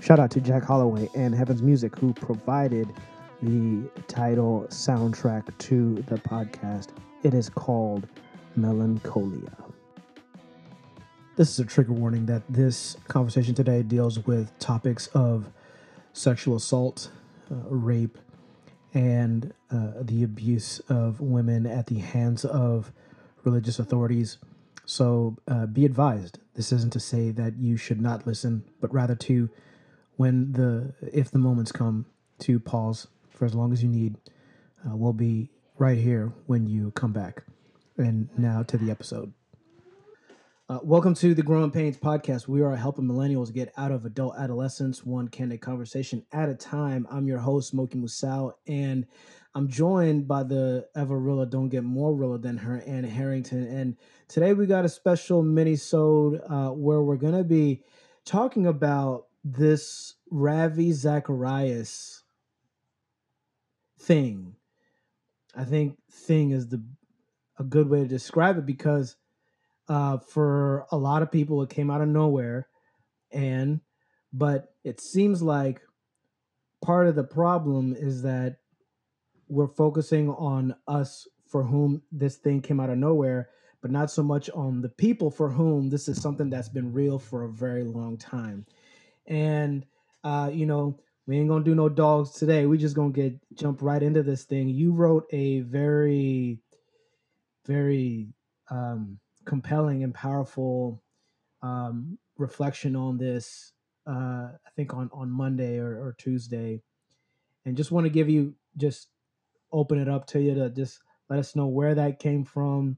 Shout out to Jack Holloway and Heaven's Music, who provided the title soundtrack to the podcast. It is called Melancholia. This is a trigger warning that this conversation today deals with topics of sexual assault, uh, rape, and uh, the abuse of women at the hands of religious authorities. So uh, be advised. This isn't to say that you should not listen, but rather to, when the if the moments come, to pause for as long as you need. Uh, we'll be right here when you come back. And now to the episode. Uh, welcome to the Growing Pains podcast. We are helping millennials get out of adult adolescence, one candid conversation at a time. I'm your host, Moki Musau, and I'm joined by the ever realer, don't get more realer than her, Ann Harrington. And today we got a special mini-sode uh, where we're going to be talking about this Ravi Zacharias thing. I think thing is the a good way to describe it because uh, for a lot of people, it came out of nowhere, and but it seems like part of the problem is that we're focusing on us for whom this thing came out of nowhere, but not so much on the people for whom this is something that's been real for a very long time. And uh, you know, we ain't gonna do no dogs today. We just gonna get jump right into this thing. You wrote a very, very um compelling and powerful um, reflection on this. Uh, I think on on Monday or, or Tuesday, and just want to give you just open it up to you to just let us know where that came from,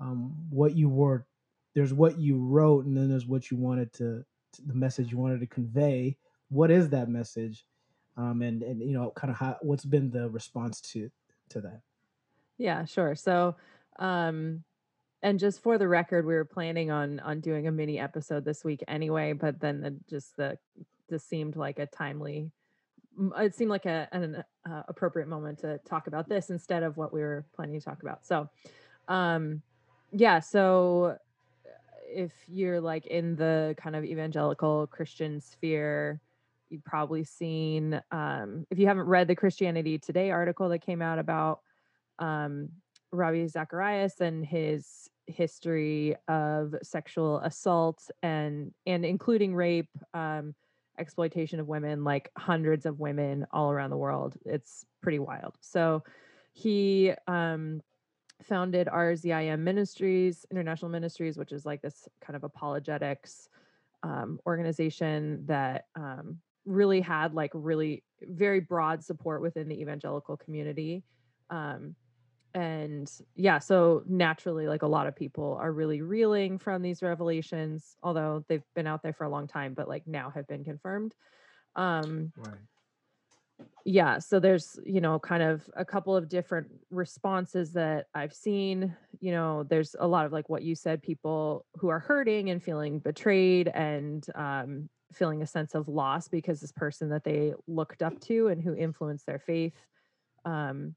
um, what you were. There's what you wrote, and then there's what you wanted to, to the message you wanted to convey. What is that message? Um, and and you know, kind of how what's been the response to to that? Yeah, sure. So, um, and just for the record, we were planning on on doing a mini episode this week anyway, but then the, just the this seemed like a timely it seemed like a, an uh, appropriate moment to talk about this instead of what we were planning to talk about. So, um, yeah. So, if you're like in the kind of evangelical Christian sphere, you've probably seen. Um, if you haven't read the Christianity Today article that came out about um, Ravi Zacharias and his history of sexual assault and and including rape um, exploitation of women like hundreds of women all around the world it's pretty wild so he um, founded rzim ministries international ministries which is like this kind of apologetics um, organization that um, really had like really very broad support within the evangelical community. Um, and yeah so naturally like a lot of people are really reeling from these revelations although they've been out there for a long time but like now have been confirmed. Um right yeah so there's you know kind of a couple of different responses that i've seen you know there's a lot of like what you said people who are hurting and feeling betrayed and um feeling a sense of loss because this person that they looked up to and who influenced their faith um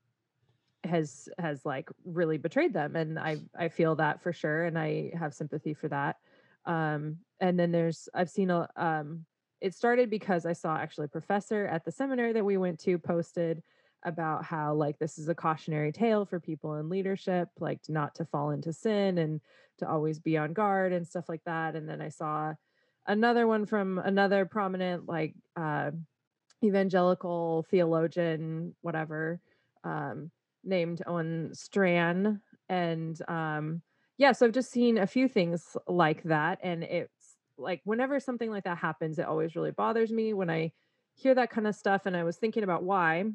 has has like really betrayed them and i i feel that for sure and i have sympathy for that. Um and then there's i've seen a um it started because i saw actually a professor at the seminary that we went to posted about how like this is a cautionary tale for people in leadership like not to fall into sin and to always be on guard and stuff like that and then i saw another one from another prominent like uh evangelical theologian whatever um named Owen Strachan. And um, yeah, so I've just seen a few things like that. And it's like whenever something like that happens, it always really bothers me when I hear that kind of stuff. And I was thinking about why.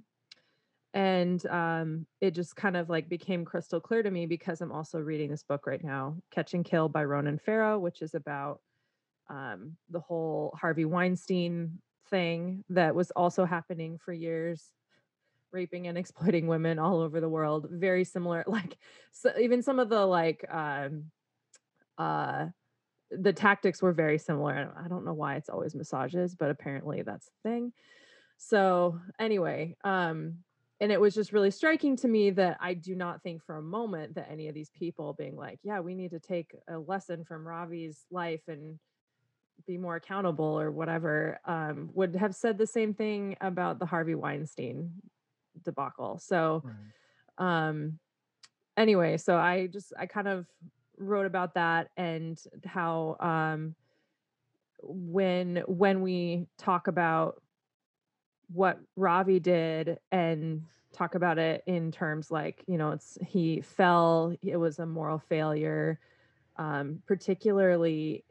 And um, it just kind of like became crystal clear to me because I'm also reading this book right now, Catch and Kill by Ronan Farrow, which is about um, the whole Harvey Weinstein thing that was also happening for years raping and exploiting women all over the world very similar like so even some of the like um uh the tactics were very similar i don't know why it's always massages but apparently that's the thing so anyway um and it was just really striking to me that i do not think for a moment that any of these people being like yeah we need to take a lesson from ravi's life and be more accountable or whatever um, would have said the same thing about the Harvey Weinstein debacle. So right. um anyway, so I just I kind of wrote about that and how um when when we talk about what Ravi did and talk about it in terms like you know it's he fell it was a moral failure um particularly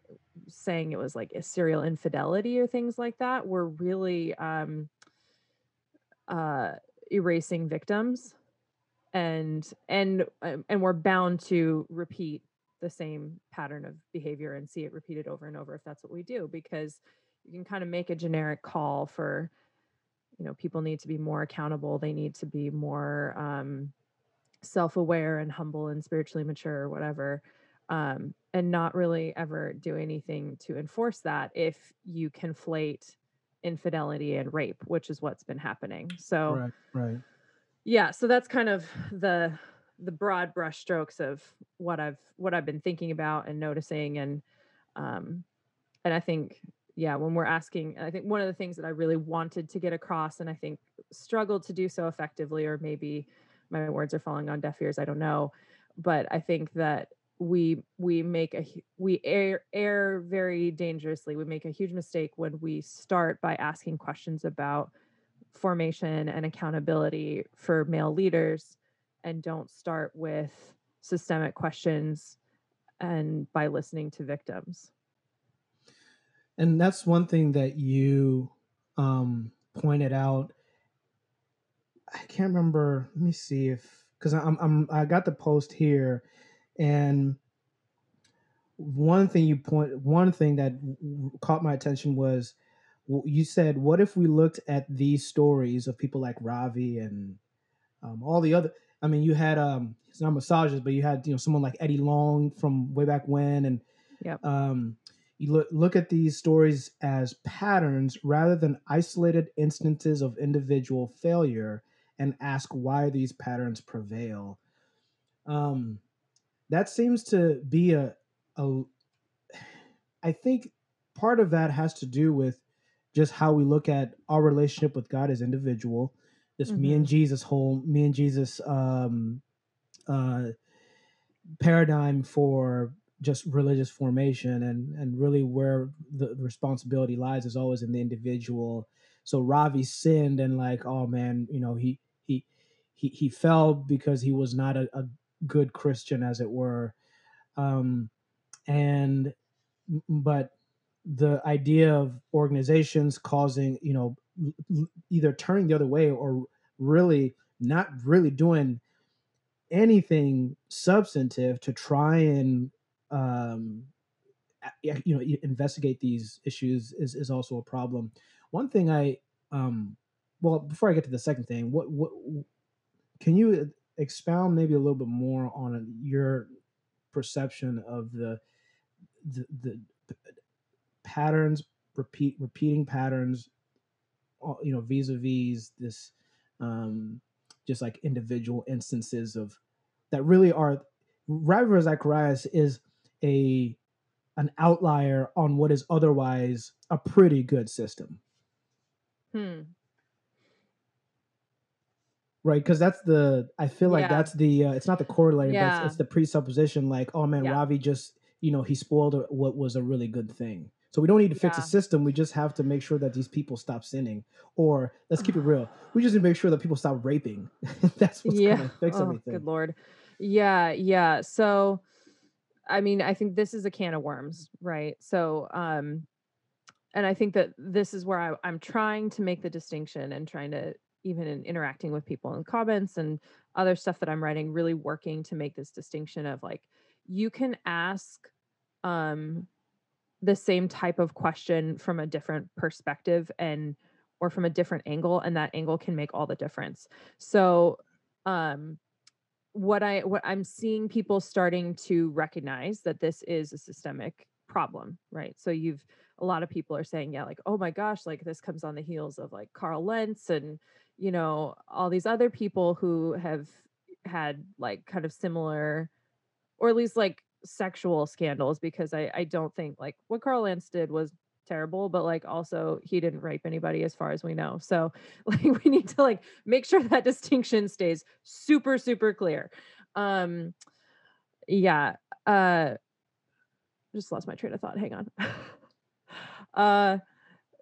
saying it was like a serial infidelity or things like that were really um uh erasing victims and and um, and we're bound to repeat the same pattern of behavior and see it repeated over and over if that's what we do because you can kind of make a generic call for you know people need to be more accountable they need to be more um, self-aware and humble and spiritually mature or whatever um, and not really ever do anything to enforce that if you conflate infidelity and rape which is what's been happening. So right right. Yeah so that's kind of the the broad brushstrokes of what i've what i've been thinking about and noticing and um and i think yeah when we're asking i think one of the things that i really wanted to get across and i think struggled to do so effectively or maybe my words are falling on deaf ears i don't know but i think that we we make a we err, err very dangerously. We make a huge mistake when we start by asking questions about formation and accountability for male leaders and don't start with systemic questions and by listening to victims. And that's one thing that you um, pointed out. I can't remember. Let me see if because I'm, I'm I got the post here, and one thing you point one thing that caught my attention was you said, what if we looked at these stories of people like Ravi and um, all the other? I mean, you had um, it's not massages, but you had you know someone like Eddie Long from way back when, and yep. um, you look look at these stories as patterns rather than isolated instances of individual failure, and ask why these patterns prevail. Um, that seems to be a a. I think part of that has to do with just how we look at our relationship with God as individual. This mm-hmm. me and mm-hmm. Jesus whole me and Jesus um, uh, paradigm for just religious formation and and really where the responsibility lies is always in the individual. So Ravi sinned and like, oh man, you know, he he he he fell because he was not a, a good Christian, as it were. Um, and but the idea of organizations causing, you know, either turning the other way or really not really doing anything substantive to try and um, you know investigate these issues is, is also a problem. One thing i um well before i get to the second thing what what can you expound maybe a little bit more on your perception of the the, the patterns, repeat repeating patterns, you know, vis-a-vis this um, just like individual instances of that really are Ravi Zacharias is a an outlier on what is otherwise a pretty good system. Hmm. Right, because that's the I feel like yeah. that's the uh, it's not the corollary, yeah. but it's, it's, the presupposition like, oh man, yeah. Ravi just you know he spoiled what was a really good thing. So we don't need to fix yeah. a system. We just have to make sure that these people stop sinning. Or let's keep it real. We just need to make sure that people stop raping. That's what's yeah. gonna fix oh, everything. Good lord. Yeah, yeah. So I mean, I think this is a can of worms, right? So um and I think that this is where I, I'm trying to make the distinction and trying to even in interacting with people in comments and other stuff that I'm writing, really working to make this distinction of like you can ask um the same type of question from a different perspective and or from a different angle and that angle can make all the difference. So um what i what i'm seeing people starting to recognize that this is a systemic problem right? So you've a lot of people are saying yeah like oh my gosh like this comes on the heels of like carl lentz and you know all these other people who have had like kind of similar or at least like sexual scandals because I, I don't think like what Carl Lentz did was terrible, but like also he didn't rape anybody as far as we know. So like we need to like make sure that distinction stays super, super clear. Um yeah. Uh just lost my train of thought. Hang on. uh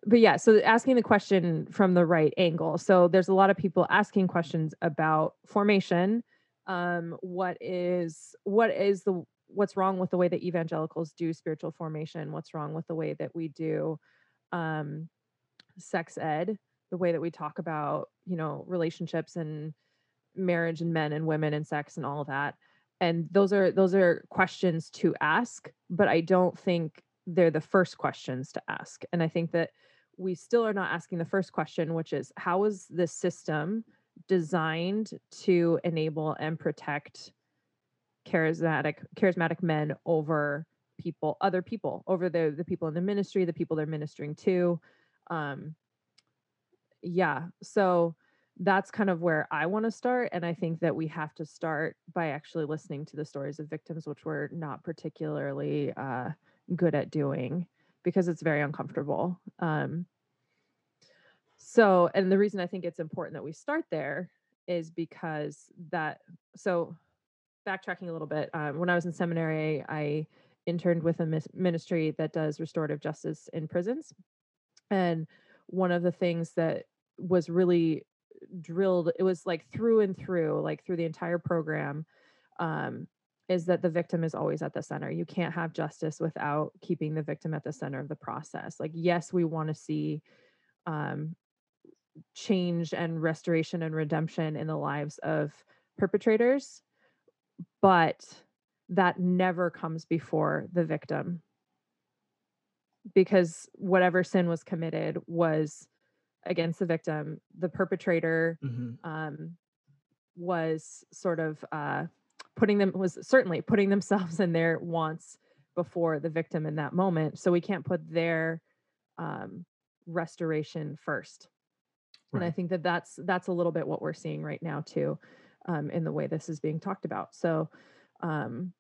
but yeah, so asking the question from the right angle. So there's a lot of people asking questions about formation. Um, what is what is the what's wrong with the way that evangelicals do spiritual formation? What's wrong with the way that we do um, sex ed? The way that we talk about you know relationships and marriage and men and women and sex and all of that. And those are those are questions to ask, but I don't think they're the first questions to ask. And I think that we still are not asking the first question, which is how is this system designed to enable and protect charismatic charismatic men over people other people over the the people in the ministry the people they're ministering to. Um yeah so that's kind of where i want to start and i think that we have to start by actually listening to the stories of victims which we're not particularly uh good at doing because it's very uncomfortable. Um so and the reason i think it's important that we start there is because that so backtracking a little bit, um, when I was in seminary, I interned with a ministry that does restorative justice in prisons. And one of the things that was really drilled, it was like through and through, like through the entire program, um, is that the victim is always at the center. You can't have justice without keeping the victim at the center of the process. Like, yes, we want to see um, change and restoration and redemption in the lives of perpetrators but that never comes before the victim. Because whatever sin was committed was against the victim. The perpetrator mm-hmm. um, was sort of uh, putting them was certainly putting themselves and their wants before the victim in that moment. So we can't put their um, restoration first. Right. and i think that that's that's a little bit what we're seeing right now too um, in the way this is being talked about. So, um,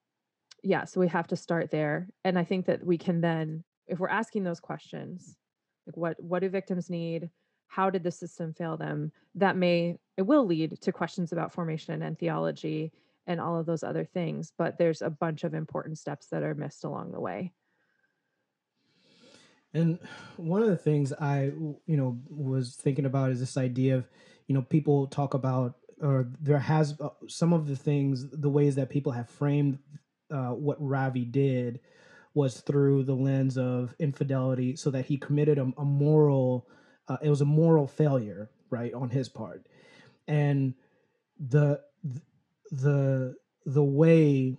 yeah, so we have to start there, and I think that we can then, if we're asking those questions, like what what do victims need? How did the system fail them? That may it will lead to questions about formation and theology and all of those other things. But there's a bunch of important steps that are missed along the way. And one of the things I, you know, was thinking about is this idea of, you know, people talk about or there has uh, some of the things, the ways that people have framed uh, what Ravi did was through the lens of infidelity, so that he committed a, a moral, uh, it was a moral failure, right, on his part, and the the the way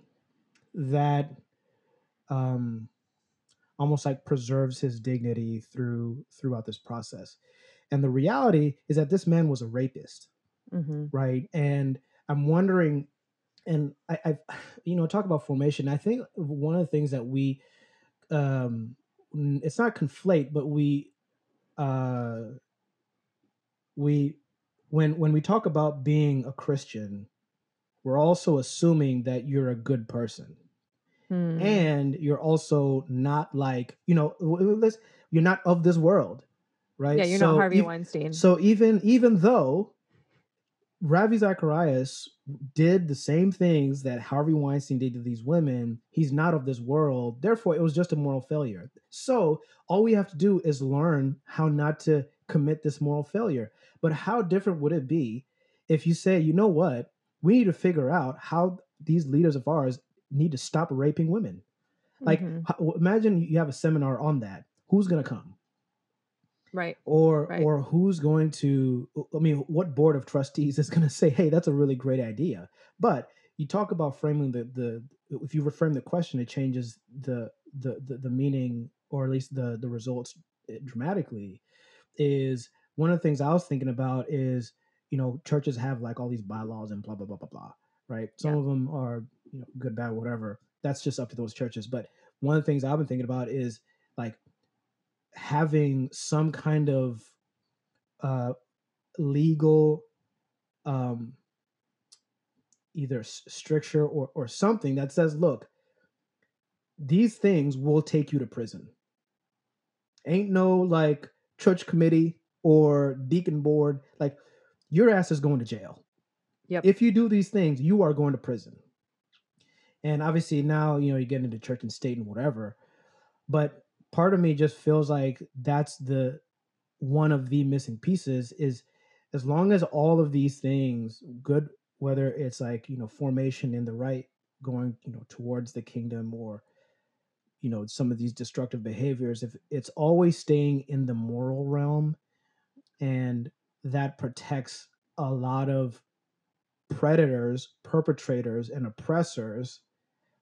that um almost like preserves his dignity through throughout this process. And the reality is that this man was a rapist mm-hmm. right? And I'm wondering, and I, I, you know, talk about formation. I think one of the things that we, um, it's not conflate, but we, uh, we, when when we talk about being a Christian, we're also assuming that you're a good person. Hmm. And you're also not like, you know, you're not of this world, right? Yeah, you're so not Harvey Weinstein. So even even though Ravi Zacharias did the same things that Harvey Weinstein did to these women. He's not of this world. Therefore, it was just a moral failure. So, all we have to do is learn how not to commit this moral failure. But how different would it be if you say, you know what? We need to figure out how these leaders of ours need to stop raping women. Like, mm-hmm. imagine you have a seminar on that. Who's going to come? Right or right. or who's going to i mean what board of trustees is going to say hey that's a really great idea. But you talk about framing the the if you reframe the question it changes the the the, the meaning or at least the the results eh, dramatically. Is one of the things i was thinking about is you know churches have like all these bylaws and blah blah blah blah blah right? Some yeah. of them are you know good bad whatever. That's just up to those churches. But one of the things i've been thinking about is like having some kind of uh, legal um, either stricture or, or something that says, look, these things will take you to prison. Ain't no like church committee or deacon board. Like your ass is going to jail. Yep. If you do these things, you are going to prison. And obviously now, you know, you get into church and state and whatever. But part of me just feels like that's the one of the missing pieces is as long as all of these things, good whether it's like, you know, formation in the right going, you know, towards the kingdom or you know some of these destructive behaviors if it's always staying in the moral realm and that protects a lot of predators perpetrators and oppressors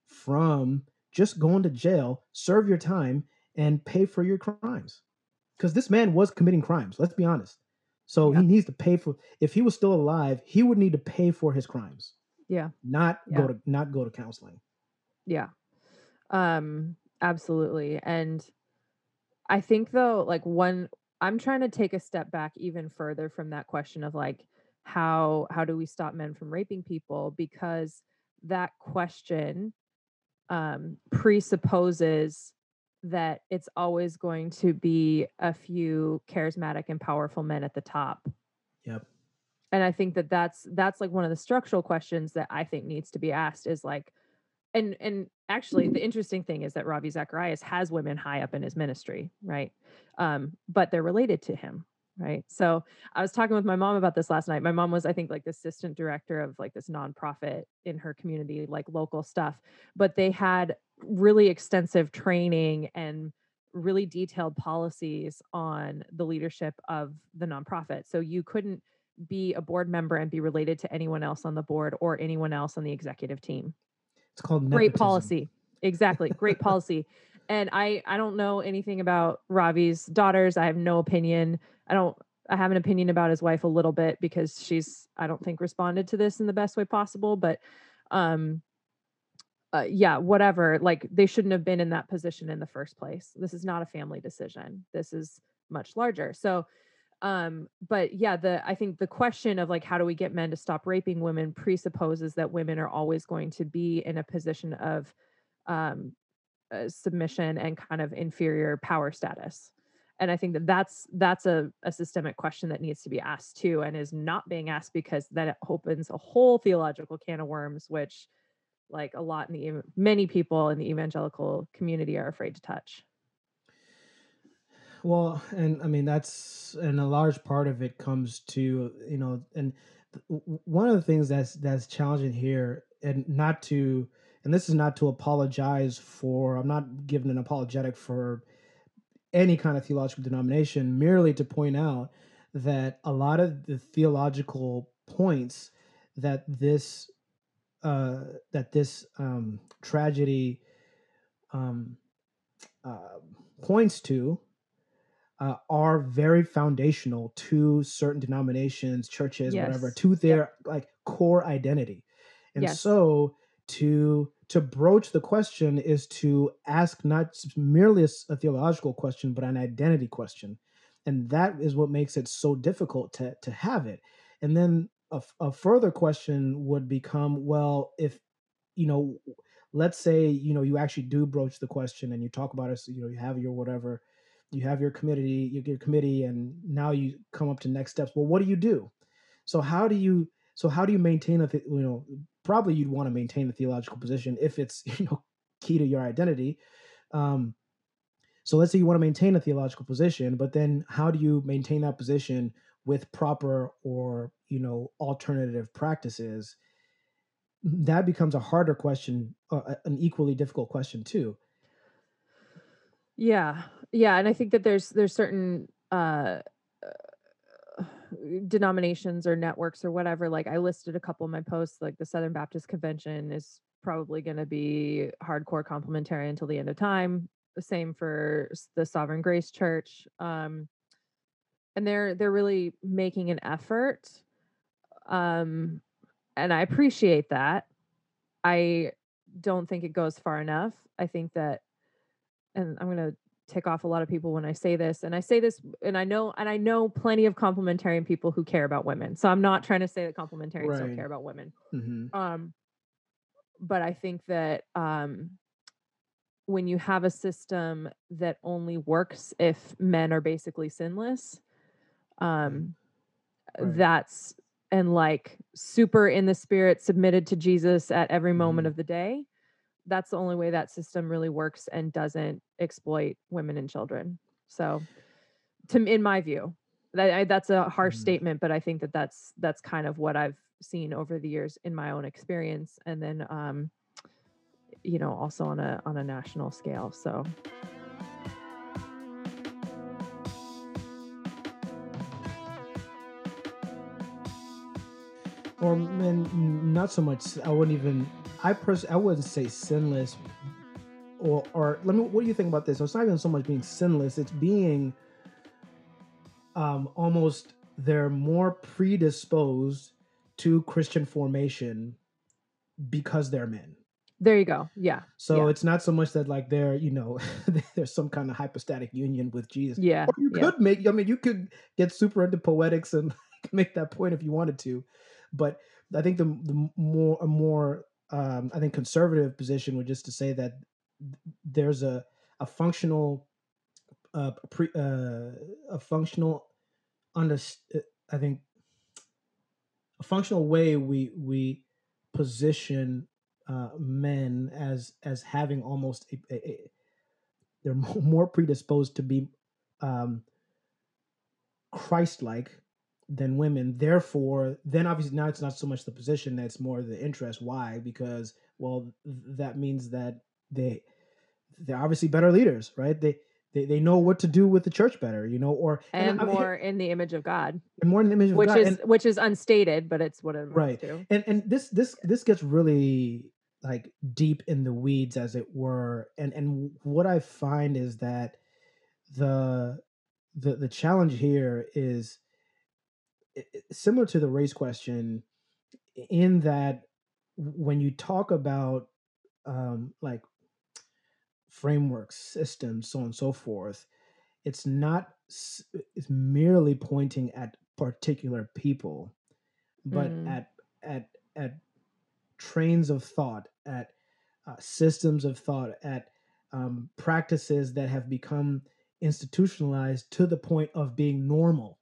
from just going to jail serve your time and pay for your crimes because this man was committing crimes let's be honest so Yeah. he needs to pay for if he was still alive he would need to pay for his crimes Yeah. not Yeah. go to not go to counseling Yeah. Um absolutely. And I think though like one I'm trying to take a step back even further from that question of like how how do we stop men from raping people because that question um presupposes that it's always going to be a few charismatic and powerful men at the top. Yep. And i think that that's that's like one of the structural questions that i think needs to be asked is like and and actually the interesting thing is that ravi zacharias has women high up in his ministry right? Um but they're related to him right? So i was talking with my mom about this last night. My mom was i think like the assistant director of like this nonprofit in her community like local stuff but they had really extensive training and really detailed policies on the leadership of the nonprofit so you couldn't be a board member and be related to anyone else on the board or anyone else on the executive team. it's called Great policy. Exactly. Great policy. And I I don't know anything about Ravi's daughters. I have no opinion. I don't I have an opinion about his wife a little bit because she's I don't think responded to this in the best way possible, but um uh, yeah, whatever. Like they shouldn't have been in that position in the first place. This is not a family decision. This is much larger. So um but yeah the i think the question of like how do we get men to stop raping women presupposes that women are always going to be in a position of um uh, submission and kind of inferior power status and i think that that's that's a, a systemic question that needs to be asked too and is not being asked because then it opens a whole theological can of worms which like a lot in the many people in the evangelical community are afraid to touch Well, and I mean that's and a large part of it comes to you know, and th- one of the things that's that's challenging here, and not to, and this is not to apologize for. I'm not giving an apologetic for any kind of theological denomination, merely to point out that a lot of the theological points that this uh, that this um, tragedy um, uh, points to uh, are very foundational to certain denominations, churches, whatever, to their like core identity. And Yes. so to to broach the question is to ask not merely a, theological question, but an identity question, and that is what makes it so difficult to to have it. And then a, a further question would become, well, if you know, let's say you know you actually do broach the question and you talk about it, so, you know, you have your whatever you have your committee you get your committee and now you come up to next steps well what do you do? So how do you so how do you maintain a you know probably you'd want to maintain a theological position if it's you know key to your identity um so let's say you want to maintain a theological position but then how do you maintain that position with proper or you know alternative practices that becomes a harder question uh, an equally difficult question too Yeah. Yeah, and I think that there's there's certain uh uh, denominations or networks or whatever like I listed a couple of my posts like the Southern Baptist Convention is probably going to be hardcore complementary until the end of time. The same for the Sovereign Grace Church. Um and they're they're really making an effort um and I appreciate that. I don't think it goes far enough. I think that and I'm going to tick off a lot of people when I say this. And I say this and I know and I know plenty of complementarian people who care about women. So I'm not trying to say that complementarians don't care about women. hmm Um but I think that um when you have a system that only works if men are basically sinless um Right. that's and like super in the spirit submitted to jesus at every moment Mhm. of the day that's the only way that system really works and doesn't exploit women and children so to in my view that, I, that's a harsh Mhm. statement but i think that that's that's kind of what i've seen over the years in my own experience and then um you know also on a on a national scale so or and not so much. I wouldn't even i pers- i wouldn't say sinless or or let me what do you think about this? So it's not even so much being sinless it's being um almost they're more predisposed to christian formation because they're men. There you go. Yeah. So Yeah. it's not so much that like they're you know there's some kind of hypostatic union with jesus. Yeah. Or you yeah. could make i mean you could get super into poetics and make that point if you wanted to but i think the, the more a more um, i think conservative position would just to say that there's a a functional uh, pre, uh a functional under i think a functional way we we position uh, men as as having almost a, a, a they're more predisposed to be um, Christ-like than women. Therefore, then obviously now it's not so much the position; that's more the interest. Why? Because well, th- that means that they they're obviously better leaders, right? They they, they know what to do with the church better, you know, or and I mean, more in the image of god and more in the image of which God. is And- which is unstated but it's what it Right. to and and this this this gets really like deep in the weeds as it were and and what i find is that the the the challenge here is similar to the race question in that when you talk about um like frameworks systems so on and so forth it's not it's merely pointing at particular people but Mm. at at at trains of thought at uh, systems of thought at um, practices that have become institutionalized to the point of being normal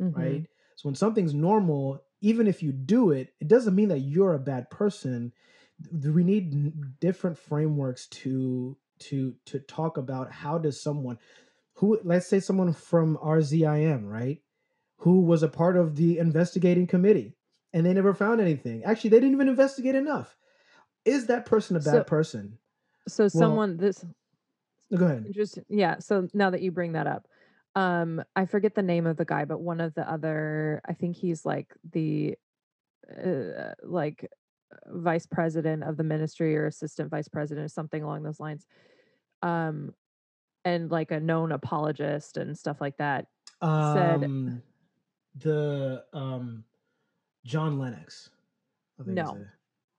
Mhm. right so when something's normal even if you do it it doesn't mean that you're a bad person we need different frameworks to to to talk about how does someone who let's say someone from RZIM right who was a part of the investigating committee and they never found anything actually they didn't even investigate enough is that person a bad So- person so someone this go ahead Interesting. Yeah. So now that you bring that up, um, I forget the name of the guy, but one of the other, I think he's like the, uh, like vice president of the ministry or assistant vice president or something along those lines. Um, and like a known apologist and stuff like that. said- um the um john lennox I think No. it.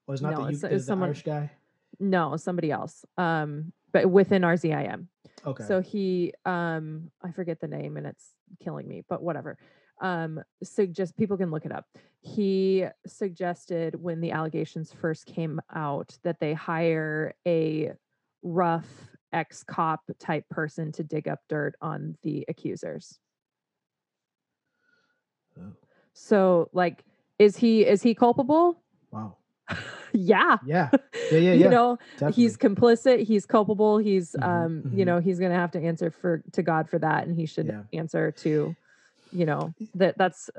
oh, it's not No, the, it's- U- it's the someone- irish guy No, somebody else. Um, but within RZIM. okay So he, um, I forget the name and it's killing me, but whatever. Um, suggest people can look it up. He suggested when the allegations first came out that they hire a rough ex cop type person to dig up dirt on the accusers. Oh, So, like, is he is he culpable? wow yeah. yeah yeah yeah you yeah know, he's complicit he's culpable he's Mhm, um you mhm. know he's gonna have to answer for to god for that and he should Yeah. answer to you know that that's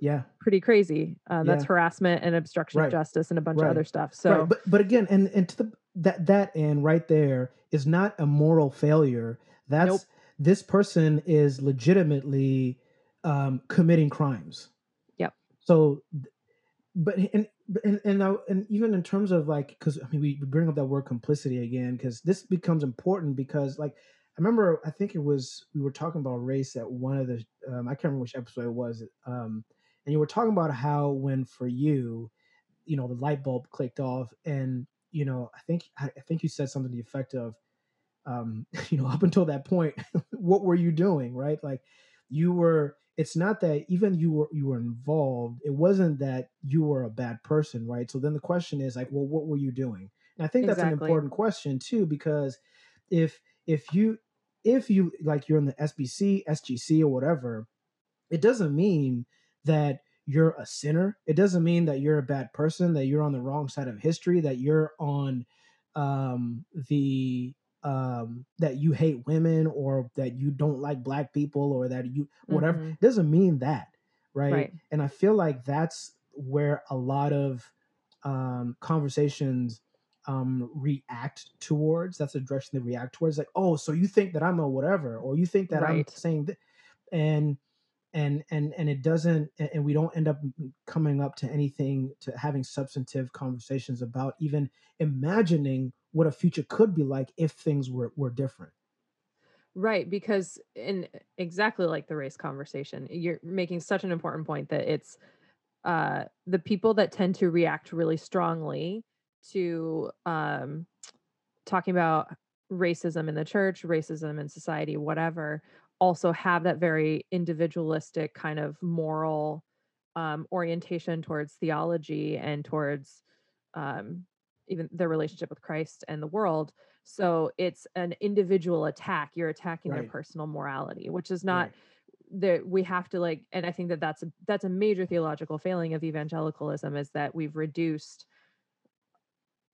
yeah pretty crazy um, that's Yeah. harassment and obstruction Right. of justice and a bunch Right. of other stuff so right but but again and and to the that that and right there is not a moral failure that's Nope. this person is legitimately um committing crimes Yep. so but and and and, now, and even in terms of like because i mean we we bring up that word complicity again because this becomes important because like i remember i think it was we were talking about race at one of the um, i can't remember which episode it was um and you were talking about how when for you you know the light bulb clicked off and you know i think i, I think you said something to the effect of um you know up until that point what were you doing right? Like you were it's not that even you were you were involved it wasn't that you were a bad person right? So then the question is like well what were you doing? And i think that's an important question too because if if you if you like you're in the SBC, SGC, or whatever, it doesn't mean that you're a sinner. It doesn't mean that you're a bad person, that you're on the wrong side of history, that you're on um, the um, that you hate women or that you don't like black people or that you whatever. Mhm. It doesn't mean that, right? Right. And I feel like that's where a lot of um, conversations um, react towards. That's the direction they react towards. Like, oh, so you think that I'm a whatever, or you think that I'm saying that, and and and and it doesn't, and we don't end up coming up to anything to having substantive conversations about even imagining what a future could be like if things were were different. Right, because in exactly like the race conversation, you're making such an important point that it's uh the people that tend to react really strongly to um talking about racism in the church, racism in society, whatever, also have that very individualistic kind of moral um, orientation towards theology and towards um, even their relationship with Christ and the world. So it's an individual attack. You're attacking their personal morality, which is not Right. that we have to like. And I think that that's a, that's a major theological failing of evangelicalism is that we've reduced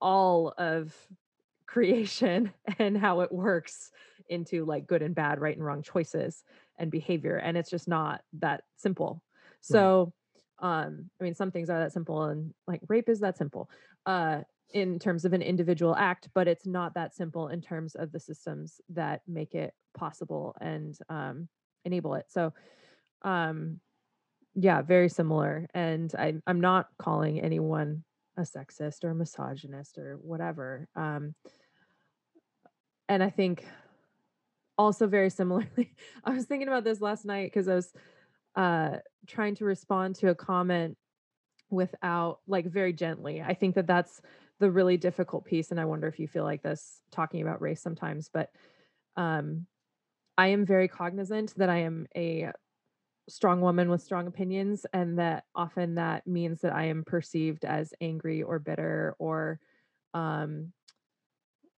all of creation and how it works into like good and bad, right and wrong choices and behavior. And it's just not that simple. So, um, I mean, some things are that simple and like rape is that simple, uh, in terms of an individual act, but it's not that simple in terms of the systems that make it possible and um, enable it. So, um, yeah, very similar. And I, I'm not calling anyone a sexist or a misogynist or whatever. Um, and I think also very similarly, I was thinking about this last night because I was uh, trying to respond to a comment without like very gently. I think that that's the really difficult piece. And I wonder if you feel like this talking about race sometimes, but um, I am very cognizant that I am a strong woman with strong opinions and that often that means that I am perceived as angry or bitter or um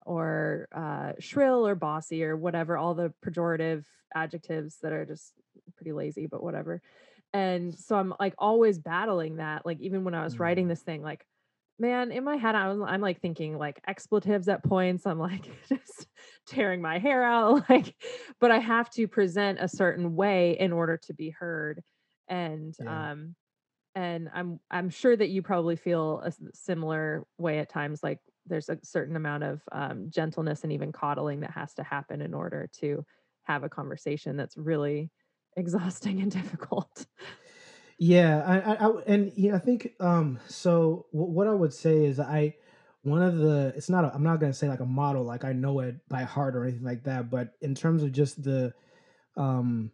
or uh shrill or bossy or whatever all the pejorative adjectives that are just pretty lazy but whatever. And so I'm like always battling that like even when I was writing Mm. this thing like man in my head I was I'm like thinking like expletives at points I'm like just tearing my hair out like but I have to present a certain way in order to be heard and Yeah. um and I'm I'm sure that you probably feel a similar way at times like there's a certain amount of um, gentleness and even coddling that has to happen in order to have a conversation that's really exhausting and difficult. Yeah, I, I, I and yeah, I think um. So w- what I would say is I one of the it's not a, I'm not gonna say like a model like I know it by heart or anything like that, but in terms of just the um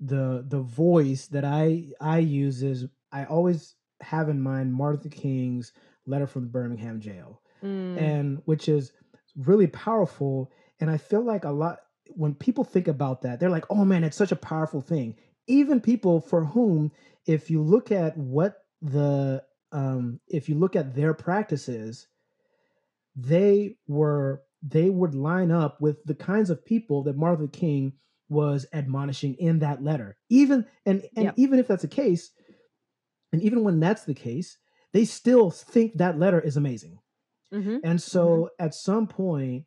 the the voice that I I use is I always have in mind Martin Luther King's letter from the Birmingham jail Mm, and which is really powerful. And I feel like a lot when people think about that, they're like, "Oh man, it's such a powerful thing." Even people for whom, if you look at what the um, if you look at their practices, they were they would line up with the kinds of people that Martin Luther King was admonishing in that letter. Even and and Yep. even if that's the case, and even when that's the case, they still think that letter is amazing. hmm And so at some point,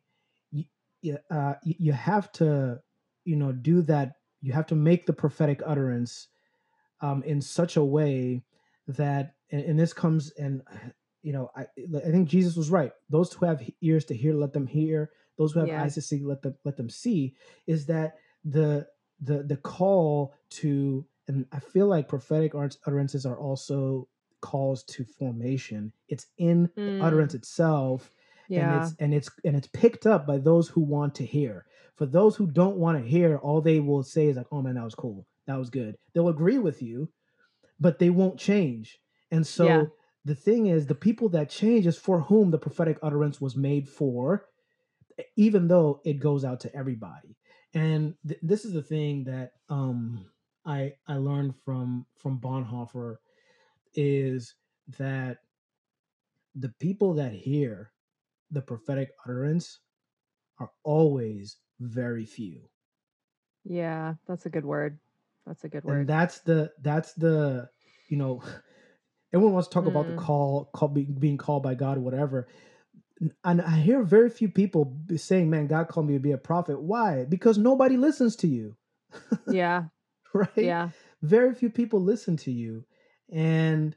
you, uh, you you have to, you know, do that. You have to make the prophetic utterance um, in such a way that, and, and this comes, and you know, I I think Jesus was right. Those who have ears to hear, let them hear. Those who have Yeah. eyes to see, let them let them see. Is that the the the call to, and I feel like prophetic ut- utterances are also calls to formation. It's in the utterance Mm, itself and it's and it's and it's picked up by those who want to hear for those who don't want to hear all they will say is like oh man that was cool that was good they'll agree with you but they won't change and Yeah. so the thing is the people that change is for whom the prophetic utterance was made for even though it goes out to everybody and th- this is the thing that um i i learned from from bonhoeffer is that the people that hear the prophetic utterance are always very few. Yeah, that's a good word. That's a good word. And that's the that's the you know everyone wants to talk about the Mm. call call being, being called by God or whatever. And I hear very few people be saying, "Man, God called me to be a prophet." Why? Because nobody listens to you, yeah, right? yeah, very few people listen to you and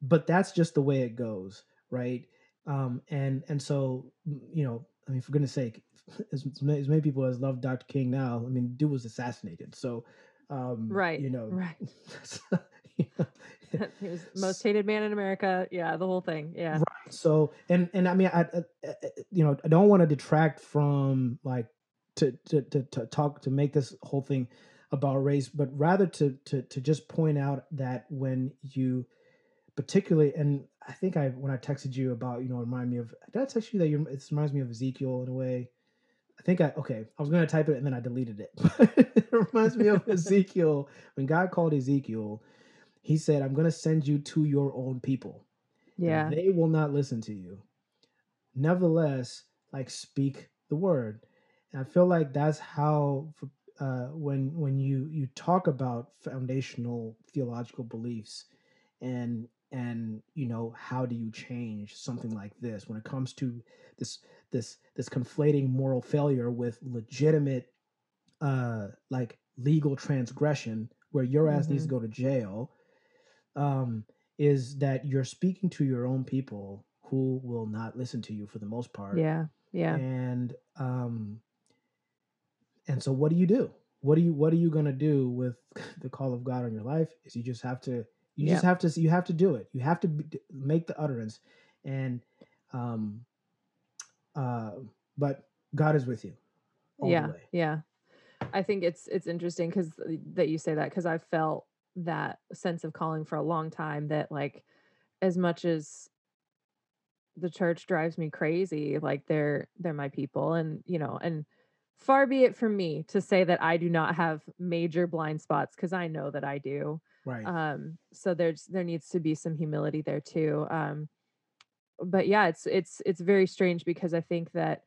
but that's just the way it goes right um and and so you know i mean for goodness sake as, as many people as love dr king now i mean dude was assassinated so um Right, you know right. you know, he was most hated man in America. Yeah, the whole thing. Yeah, right so and and i mean i, I you know i don't want to detract from like to, to to to talk to make this whole thing about race but rather to to to just point out that when you particularly and i think i when i texted you about you know remind me of did i text you that you it reminds me of ezekiel in a way i think i okay i was going to type it and then i deleted it. It reminds me of ezekiel. When god called ezekiel he said i'm going to send you to your own people and yeah, they will not listen to you. Nevertheless like speak the word. And i feel like that's how uh, when when you you talk about foundational theological beliefs and and you know how do you change something like this when it comes to this this this conflating moral failure with legitimate uh like legal transgression where your ass needs to Mhm. go to jail um is that you're speaking to your own people who will not listen to you for the most part. Yeah, yeah, and um and so what do you do? What do you what are you going to do with the call of god on your life is you just have to you just have to you have to do it. You have to be, make the utterance. And um uh but god is with you yeah, yeah. I think it's it's interesting because that you say that because I felt that sense of calling for a long time. That like as much as the church drives me crazy, like they're they're my people, and you know, and far be it from me to say that I do not have major blind spots because I know that I do. right Um, so there's there needs to be some humility there too. Um, but yeah, it's it's it's very strange because I think that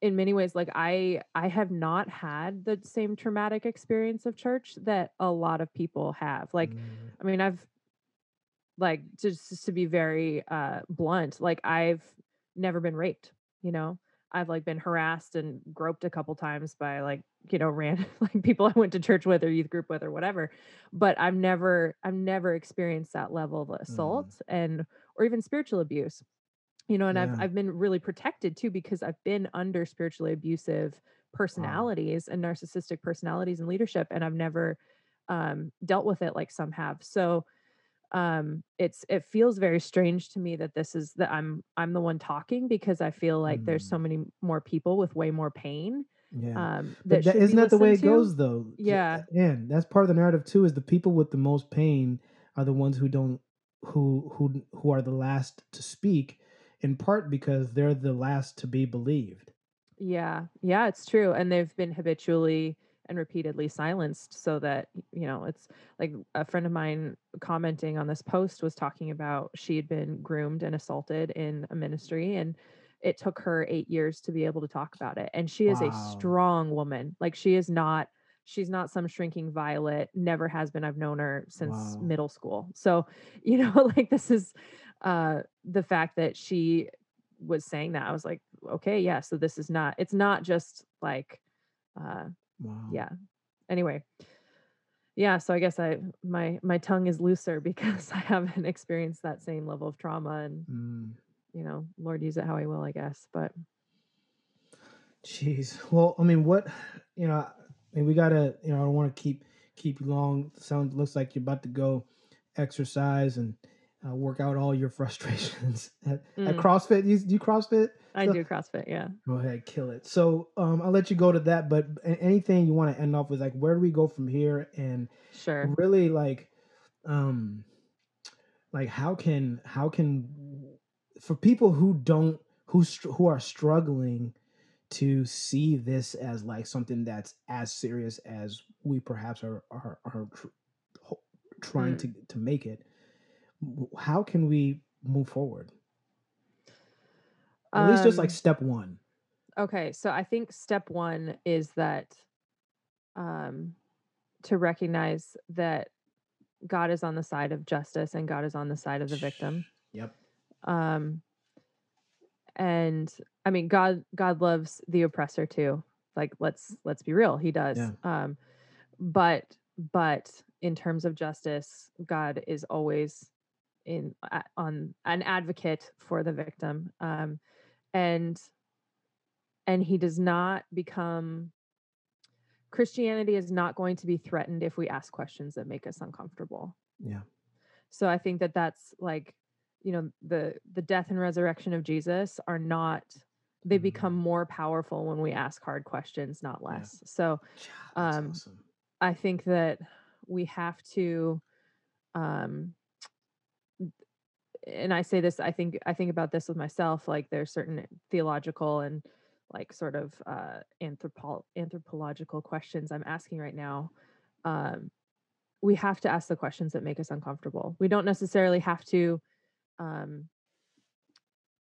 in many ways like i i have not had the same traumatic experience of church that a lot of people have like Mm, i mean i've like just, just to be very uh blunt like i've never been raped you know i've like been harassed and groped a couple times by like you know random like people i went to church with or youth group with or whatever but i've never i've never experienced that level of assault and or even spiritual abuse you know and i've i've been really protected too because i've been under spiritually abusive personalities and narcissistic personalities and leadership and i've never um dealt with it like some have so um it's it feels very strange to me that this is that i'm i'm the one talking because i feel like there's so Mm, many more people with way more pain yeah um but that that isn't that the way it to. goes though? Yeah. and that's part of the narrative too is the people with the most pain are the ones who don't who who who are the last to speak in part because they're the last to be believed. Yeah, yeah, it's true. And they've been habitually and repeatedly silenced so that, you know, it's like a friend of mine commenting on this post was talking about she had been groomed and assaulted in a ministry and it took her eight years to be able to talk about it. And she is a strong woman. Like she is not, she's not some shrinking violet, never has been. I've known her since wow middle school. So, you know, like this is uh the fact that she was saying that, I was like, okay, yeah, so this is not it's not just like uh wow. Yeah. Anyway, yeah, so I guess I my my tongue is looser because I haven't experienced that same level of trauma and Mm, you know, Lord use it how he will, I guess. But jeez. Well i mean what you know i mean we gotta you know i don't want to keep keep you long. Sounds looks like you're about to go exercise and uh, work out all your frustrations at, at mm, crossfit. You do you crossfit I do CrossFit, yeah. Go ahead, kill it. So um, I'll let you go to that, but anything you want to end off with, like where do we go from here, and Sure. really like, um, like how can how can for people who don't who who are struggling to see this as like something that's as serious as we perhaps are are, are tr- trying Mm. to to make it. How can we move forward? At least just like Um, step one. Okay, so I think step one is that um, to recognize that God is on the side of justice and God is on the side of the victim. Yep. Um, and I mean, God God loves the oppressor too. Like let's let's be real, He does. Yeah. Um, but but in terms of justice, God is always in on an advocate for the victim. Um, and and he does not become Christianity is not going to be threatened if we ask questions that make us uncomfortable. Yeah. So I think that that's like, you know, the the death and resurrection of Jesus are not they Mhm. become more powerful when we ask hard questions, not Yeah. less. So That's Um, awesome. I think that we have to um and I say this I think I think about this with myself like there's certain theological and like sort of uh anthropo- anthropological questions I'm asking right now um we have to ask the questions that make us uncomfortable. We don't necessarily have to um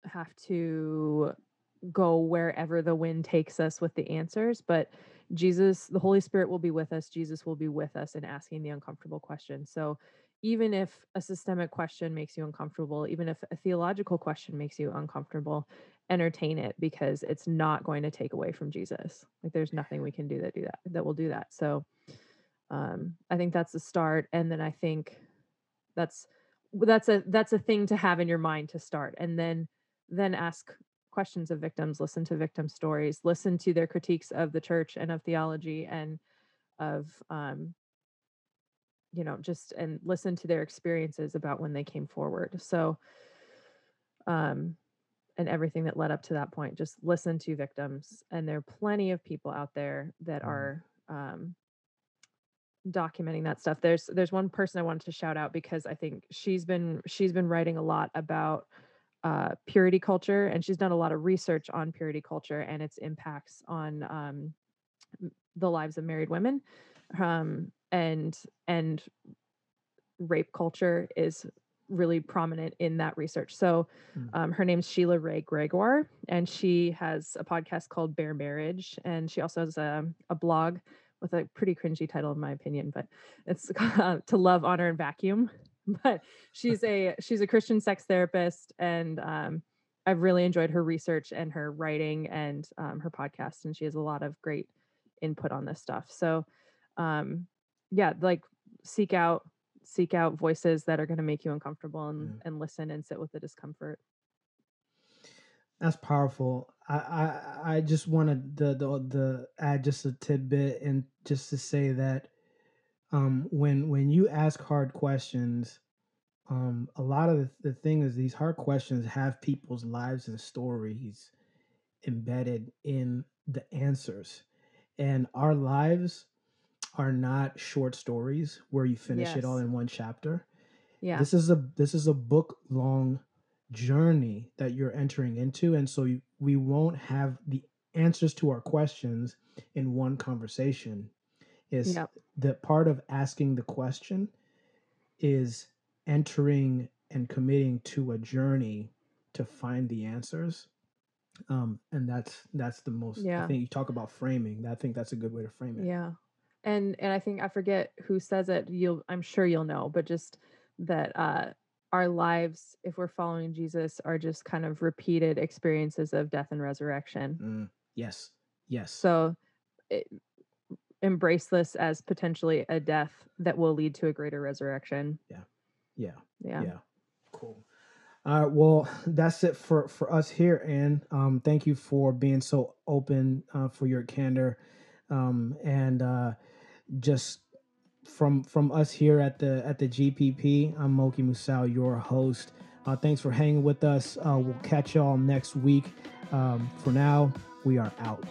have to go wherever the wind takes us with the answers but Jesus the Holy Spirit will be with us Jesus will be with us in asking the uncomfortable questions. So even if a systemic question makes you uncomfortable even if a theological question makes you uncomfortable entertain it because it's not going to take away from Jesus. Like there's nothing we can do that do that that will do that. So um I think that's the start and then I think that's that's a that's a thing to have in your mind to start and then then ask questions of victims listen to victim stories listen to their critiques of the church and of theology and of um you know just and listen to their experiences about when they came forward. So um and everything that led up to that point just listen to victims and there are plenty of people out there that Mhm. are um documenting that stuff. There's there's one person i wanted to shout out because i think she's been she's been writing a lot about uh, purity culture and she's done a lot of research on purity culture and its impacts on um, the lives of married women. Um, and and rape culture is really prominent in that research. So Mm. um, her name's Sheila Wray Gregoire and she has a podcast called bare marriage and she also has a, a blog with a pretty cringy title in my opinion but it's uh, to love honor and vacuum. But she's a she's a christian sex therapist and um, i've really enjoyed her research and her writing and um, her podcast and she has a lot of great input on this stuff. So um, yeah like seek out seek out voices that are going to make you uncomfortable and, Yeah. and listen and sit with the discomfort That's powerful. I I, I just wanted the, the the add just a tidbit and just to say that um when when you ask hard questions, um a lot of the, the thing is these hard questions have people's lives and stories embedded in the answers. And our lives are not short stories where you finish it all in one chapter. yeah This is a this is a book long journey that you're entering into and so you, we won't have the answers to our questions in one conversation. Is Yep. the part of asking the question is entering and committing to a journey to find the answers um and that's that's the most i Yeah. think you talk about framing i think that's a good way to frame it Yeah. And and I think I forget who says it. You'll I'm sure you'll know, but just that uh our lives, if we're following Jesus, are just kind of repeated experiences of death and resurrection. Mm, yes yes So it, embrace this as potentially a death that will lead to a greater resurrection. yeah Yeah. yeah Yeah. cool all right well that's it for for us here and um thank you for being so open uh, for your candor um and uh just from from us here at the at the gpp i'm moki musal your host. Uh thanks for hanging with us. Uh we'll catch y'all next week. Um for now we are out